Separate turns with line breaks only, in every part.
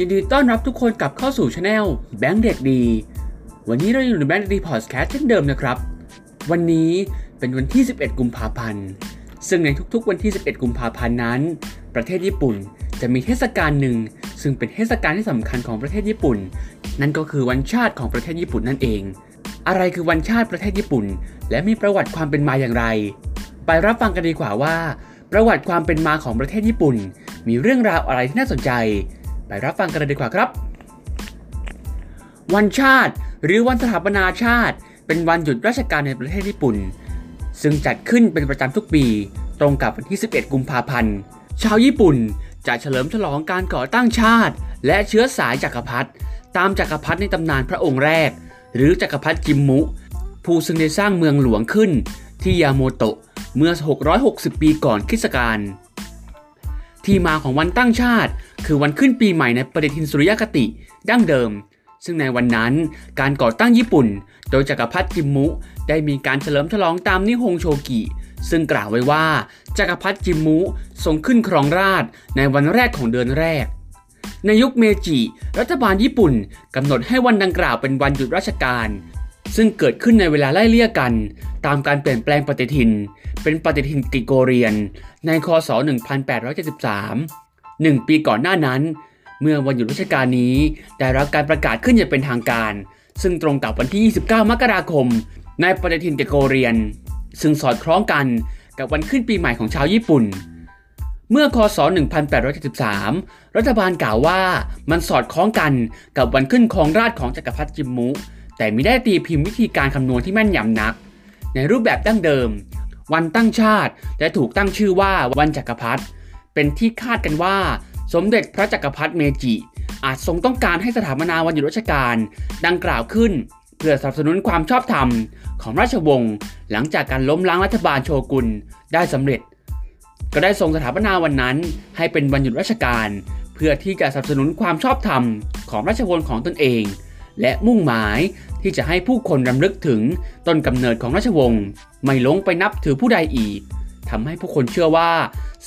ยินดีต้อนรับทุกคนกลับเข้าสู่ช anel แบงค์เด็กดี วันนี้เราอยู่ในแบงค์เด็กดีพอดแคสต์เช่นเดิมนะครับ วันนี้เป็นวันที่ 11 กุมภาพันธ์ ซึ่งในทุกๆ วันที่ 11 กุมภาพันธ์นั้น ประเทศญี่ปุ่นจะมีเทศกาลหนึ่ง ซึ่งเป็นเทศกาลที่สำคัญของประเทศญี่ปุ่น นั่นก็คือวันชาติของประเทศญี่ปุ่นนั่นเอง อะไรคือวันชาติประเทศญี่ปุ่น และมีประวัติความเป็นมาอย่างไร ไปรับฟังกันดีกว่าว่า ประวัติความเป็นมาของประเทศญี่ปุ่น มีเรื่องราวอะไรที่น่าสนใจ ไปรับฟังกันเลยดีกว่าครับ วันชาติ หรือวันสถาปนาชาติ เป็นวันหยุดราชการในประเทศญี่ปุ่น ซึ่งจัดขึ้นเป็นประจำทุกปี ตรงกับวันที่ 11 กุมภาพันธ์ ชาวญี่ปุ่นจะเฉลิมฉลองการก่อตั้งชาติ และเชื้อสายจักรพรรดิตามจักรพรรดิในตำนานพระองค์แรก หรือจักรพรรดิจิมมุ ผู้ซึ่งได้สร้างเมืองหลวงขึ้นที่ยาโมโตะเมื่อ 660 ปีก่อนคริสต์กาล ที่มาของวันตั้งชาติ คือวันขึ้นปีใหม่ในปฏิทินสุริยคติดั้งเดิม ซึ่งในวันนั้นการก่อตั้งญี่ปุ่น โดยจักรพรรดิจิมมุได้มีการเฉลิมฉลองตามนิฮงโชกิซึ่งกล่าวไว้ว่าจักรพรรดิจิมมุทรงขึ้นครองราชในวันแรกของเดือนแรก ในยุคเมจิ รัฐบาลญี่ปุ่นกำหนดให้วันดังกล่าวเป็นวันหยุดราชการ ซึ่งเกิดขึ้นในเวลาไล่เลี่ยกัน ตามการเปลี่ยนแปลงปฏิทิน เป็นปฏิทินกิโกเรียน ในคศ 1873หนึ่งปีก่อนหน้านั้น เมื่อวันหยุดราชการนี้ได้รับการประกาศขึ้นอย่างเป็นทางการ ซึ่งตรงกับวันที่ 29 มกราคม ในปฏิทินกิโกเรียน ซึ่งสอดคล้องกันกับวันขึ้นปีใหม่ของชาวญี่ปุ่น เมื่อคศ 1873 รัฐบาลกล่าวว่ามันสอดคล้องกันกับวันขึ้นครองราชของจักรพรรดิจิมมุ แต่ไม่ได้ตีพิมพ์วิธีการคำนวณที่แม่นยำนัก ในรูปแบบดั้งเดิม วันตั้งชาติและถูกตั้งชื่อว่าวันจักรพรรดิเป็นที่คาดกันว่า สมเด็จพระจักรพรรดิเมจิ อาจทรงต้องการให้สถาปนาวันหยุดราชการ ดังกล่าวขึ้น เพื่อสนับสนุนความชอบธรรมของราชวงศ์หลังจากการล้มล้างรัฐบาลโชกุนได้สำเร็จ ก็ได้ทรงสถาปนาวันนั้น ให้เป็นวันหยุดราชการ เพื่อที่จะสนับสนุนความชอบธรรมของราชวงศ์ของตนเอง และมุ่งหมายที่จะให้ผู้คนรำลึกถึงต้นกำเนิดของราชวงศ์ไม่ลงไปนับถือผู้ใดอีกทำให้ผู้คนเชื่อว่า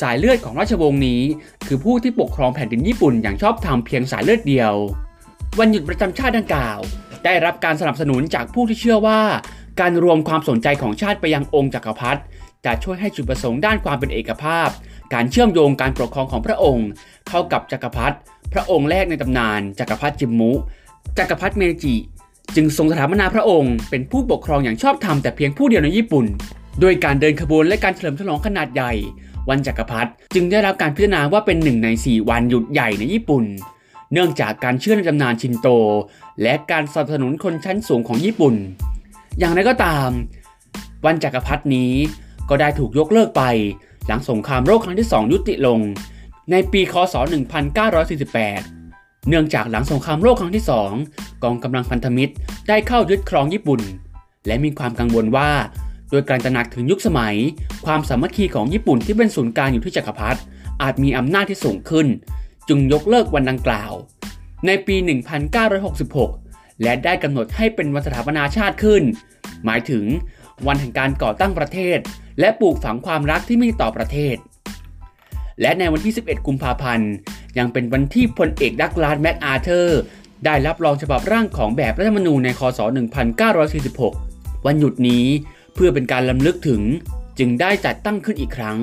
สายเลือดของราชวงศ์นี้ คือผู้ที่ปกครองแผ่นดินญี่ปุ่นอย่างชอบธรรมเพียงสายเลือดเดียว วันหยุดประจำชาติดังกล่าว ได้รับการสนับสนุนจากผู้ที่เชื่อว่า การรวมความสนใจของชาติไปยังองค์จักรพรรดิจะช่วยให้จุดประสงค์ด้านความเป็นเอกภาพ การเชื่อมโยงการปกครองของพระองค์ เข้ากับจักรพรรดิพระองค์แรกในตำนานจักรพรรดิจิมมุ จักรพรรดิเมจิจึงทรงสถาปนาพระองค์ เป็นผู้ปกครองอย่างชอบธรรมแต่เพียงผู้เดียวในญี่ปุ่น โดยการเดินขบวนและการเฉลิมฉลองขนาดใหญ่ วันจักรพรรดิจึงได้รับการพิจารณาว่าเป็นหนึ่งใน 4 วันหยุดใหญ่ในญี่ปุ่น เนื่องจากการเชื่อในตำนานชินโต และการสนับสนุนคนชั้นสูงของญี่ปุ่น อย่างไรก็ตาม วันจักรพรรดินี้ก็ได้ถูกยกเลิกไป หลังสงครามโลกครั้งที่ 2 ยุติลง ในปีคศ 1948 เนื่องจากหลังสงครามโลกครั้งที่ 2 กองกำลังพันธมิตรได้เข้ายึดครองญี่ปุ่น และมีความกังวลว่า โดยการตระหนักถึงยุคสมัย ความสามัคคีของญี่ปุ่นที่เป็นศูนย์กลางอยู่ที่จักรพรรดิอาจมีอำนาจที่สูงขึ้น จึงยกเลิกวันดังกล่าว ในปี 1966 และได้กำหนดให้เป็นวันสถาปนาชาติขึ้น หมายถึงวันแห่งการก่อตั้งประเทศ และปลูกฝังความรักที่มีต่อประเทศ และในวันที่ 11 กุมภาพันธ์ ยังเป็นวันที่พลเอกดักลาสแมคอาเธอร์ได้รับรองฉบับร่างของแบบรัฐธรรมนูญในคศ 1946 วันหยุดนี้เพื่อเป็นการลำลึกถึงจึงได้จัดตั้งขึ้นอีกครั้ง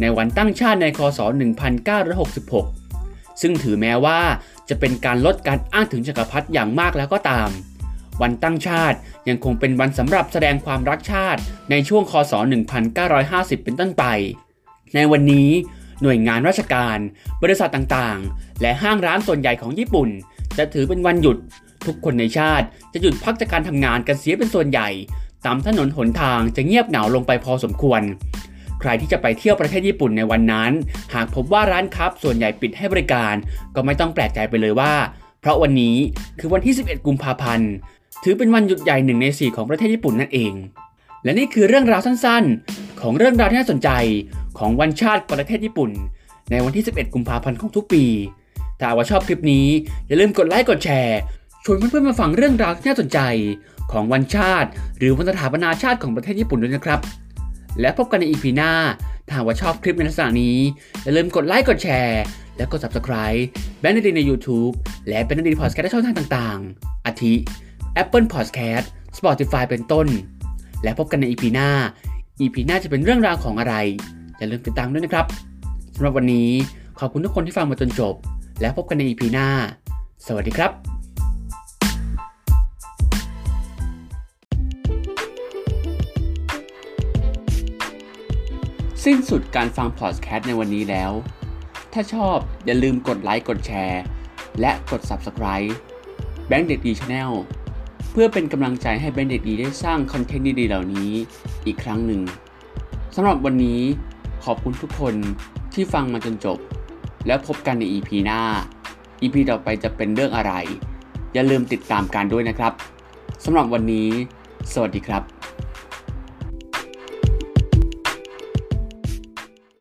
ในวันตั้งชาติในคศ 1966 ซึ่งถือแม้ว่าจะเป็นการลดการอ้างถึงจักรพรรดิอย่างมากแล้วก็ตาม วันตั้งชาติยังคงเป็นวันสำหรับแสดงความรักชาติในช่วงคศ 1950 เป็นต้นไป ในวันนี้ หน่วยงานราชการ บริษัทต่างๆ และห้างร้านส่วนใหญ่ของญี่ปุ่น จะถือเป็นวันหยุด ทุกคนในชาติจะหยุดพักจากการทำงานกันเสียเป็นส่วนใหญ่ ตามถนนหนทางจะเงียบเหงาลงไปพอสมควร ใครที่จะไปเที่ยวประเทศญี่ปุ่นในวันนั้น หากพบว่าร้านค้าส่วนใหญ่ปิดให้บริการ ก็ไม่ต้องแปลกใจไปเลยว่า เพราะวันนี้คือวันที่ 11 กุมภาพันธ์ ถือเป็นวันหยุดใหญ่หนึ่งใน 4 ของประเทศญี่ปุ่นนั่นเองและนี่คือเรื่องราวสั้นๆ ของเรื่องราวที่น่าสนใจของวันชาติประเทศญี่ปุ่น ในวันที่ 11 กุมภาพันธ์ของทุกปี ถ้าว่าชอบคลิปนี้ อย่าลืมกดไลค์กดแชร์ ชวนเพื่อนๆมาฟังเรื่องราวที่น่าสนใจของวันชาติ หรือวันสถาปนาชาติของประเทศญี่ปุ่นด้วยนะครับ และพบกันใน EP หน้า ถ้าว่าชอบคลิปในลักษณะนี้ อย่าลืมกดไลค์กดแชร์ และกด subscribe แบรนด์เด็กดีใน YouTube และแบรนด์เด็กดีพอดแคสต์ในช่องทางต่างๆ อาทิ Apple Podcast Spotify เป็นต้น และพบกันใน EP หน้า EP หน้าจะเป็นเรื่องราวของอะไร อย่าลืมติดตามด้วยนะครับสำหรับวันนี้ขอบคุณทุกคนที่ฟังมาจนจบ และพบกันใน EP หน้า สวัสดีครับ สิ้นสุดการฟังพอดแคสต์ในวันนี้แล้ว ถ้าชอบอย่าลืมกดไลค์กดแชร์ และกด Subscribe แบรนด์เด็กดี Channel เพื่อเป็นกำลังใจให้แบรนด์เด็กดีได้สร้างคอนเทนต์ดีๆเหล่านี้อีกครั้งหนึ่งสำหรับวันนี้ขอบคุณทุกคนที่ฟังมาจนจบ แล้วพบกันใน EP หน้า EP ต่อไปจะเป็นเรื่องอะไร อย่าลืมติดตามกันด้วยนะครับสำหรับวันนี้ สวัสดีครับ